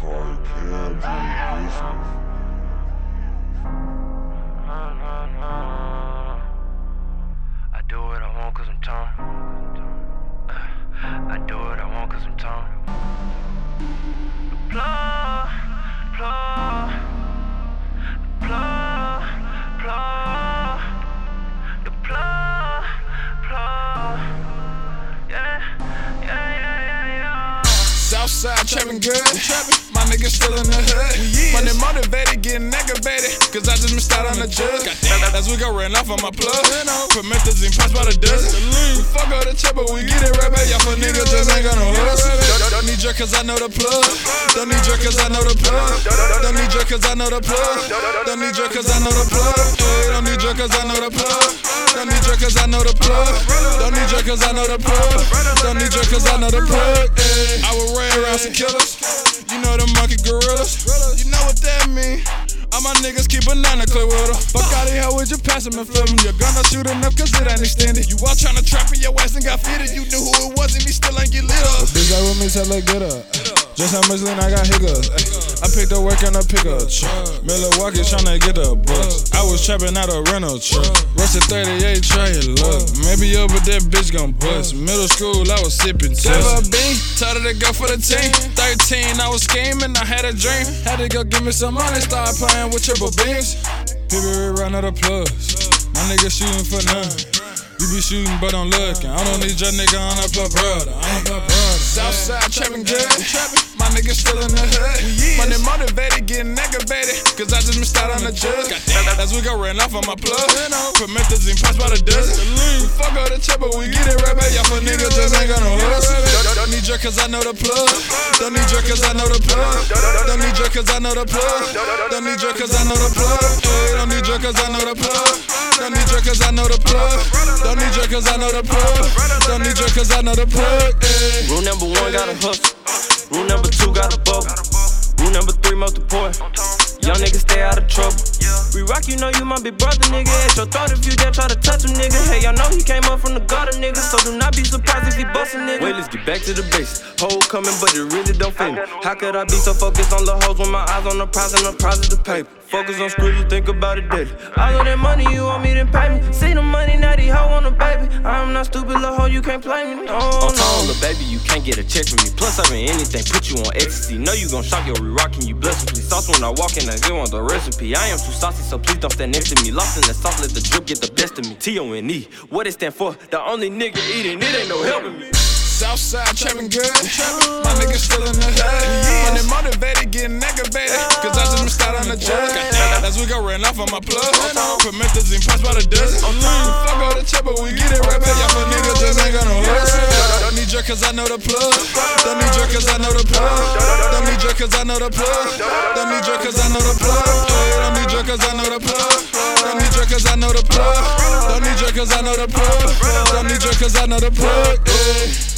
Cardi Southside trapping good. My niggas still in the hood. Money motivated, getting aggravated. Cause I just missed out on the jug. As we go ran off on my plug. Promethazine pops by the dozen. We fuck up the chip, but we get it right back. Y'all for niggas just ain't got no hustle. Don't, don't need you cause I know the plug. Don't need you cause I know the plug. Don't need you cause I know the plug. Don't need you cause I know the plug. Don't need you cause I know the plug. Don't need you cause I know the plug. Don't need you cause I know the plug. Don't need you cause I know the plug. Some killers. You know the monkey gorillas. You know what that mean. All my niggas keep a nine clip with her. Fuck out of here with your pass 'em and flip 'em. Your gun not shoot enough cause it ain't extended. You all tryna trap in your ass and got fitted. You knew who it was and he still ain't get lit up. Bitch, that with me till I get up. Just how much lean I got hiccups. I picked up work in a pickup truck. Milwaukee tryna get a bucks. I was trapping out a rental truck. Rusted 38 tray, look. Maybe up, but that bitch gon' bust. Middle school, I was sipping Never test. been, told her to go for the team. 13, I was scheming, I had a dream. Had to go give me some money, start playing with triple beams. People run out of plugs. My nigga shooting for none. You be shooting, but I'm looking. I don't need your nigga on a plug brother. I'm a plug brother. Southside trapping good. My niggas still in the hood. Money motivated, getting aggravated. Cause I just missed out on the jug. As we go ran off on my plug. Promethazine pops by the dozen. We fuck up the chip, but we get it right back. Y'all for niggas just ain't got no hustle. Don't, don't need you cause I know the plug. Don't need you cause I know the plug. Don't need you cause I know the plug. Don't need you cause I know the plug. Don't need you cause I know the plug. Don't need you cause I know the plug. Don't need you cause I know the plug. Don't need you cause I know the plug. Rule number one, gotta hustle. You know you my big brother, nigga. At your throat if you dare try to touch him, nigga. Hey, y'all know he came up from the gutter, nigga. So do not be surprised if he bustin', nigga. Wait, let's get back to the base. Hole coming, but it really don't fit me. How could I be so focused on the hoes when my eyes on the prize and the prize is the paper? Focus on screws, you think about it daily. All of that money you want me to pay me. See the money, now these hoe on the baby. I'm not stupid, little hoe, you can't play me. No, On no. tone, little baby, you can't get a check from me. Plus, I mean anything, put you on ecstasy. Know you gon' shock your re-rockin', you blessing. Please sauce when I walk in, I get on the recipe. I am too saucy, so please don't stand next to me. Lost in the sauce, let the drip get the best of me. T O N E, what it stand for? The only nigga eating, it ain't no helping me. Southside trapping good. My niggas still in the hood. Money motivated, getting aggravated. Cause I just missed out on the jug. As we go ran off on my plug. Promethazine pops by the dozen. Fuck up the chip, but we get it right back. Y'all for niggas just ain't got no hustle. Don't need you cause I know the plug. Don't need you cause I know the plug. Don't need you cause I know the plug. Don't need you cause I know the plug. Don't need you cause I know the plug. Don't need you cause I know the plug. Don't need you cause I know the plug. Don't need you cause I know the plug.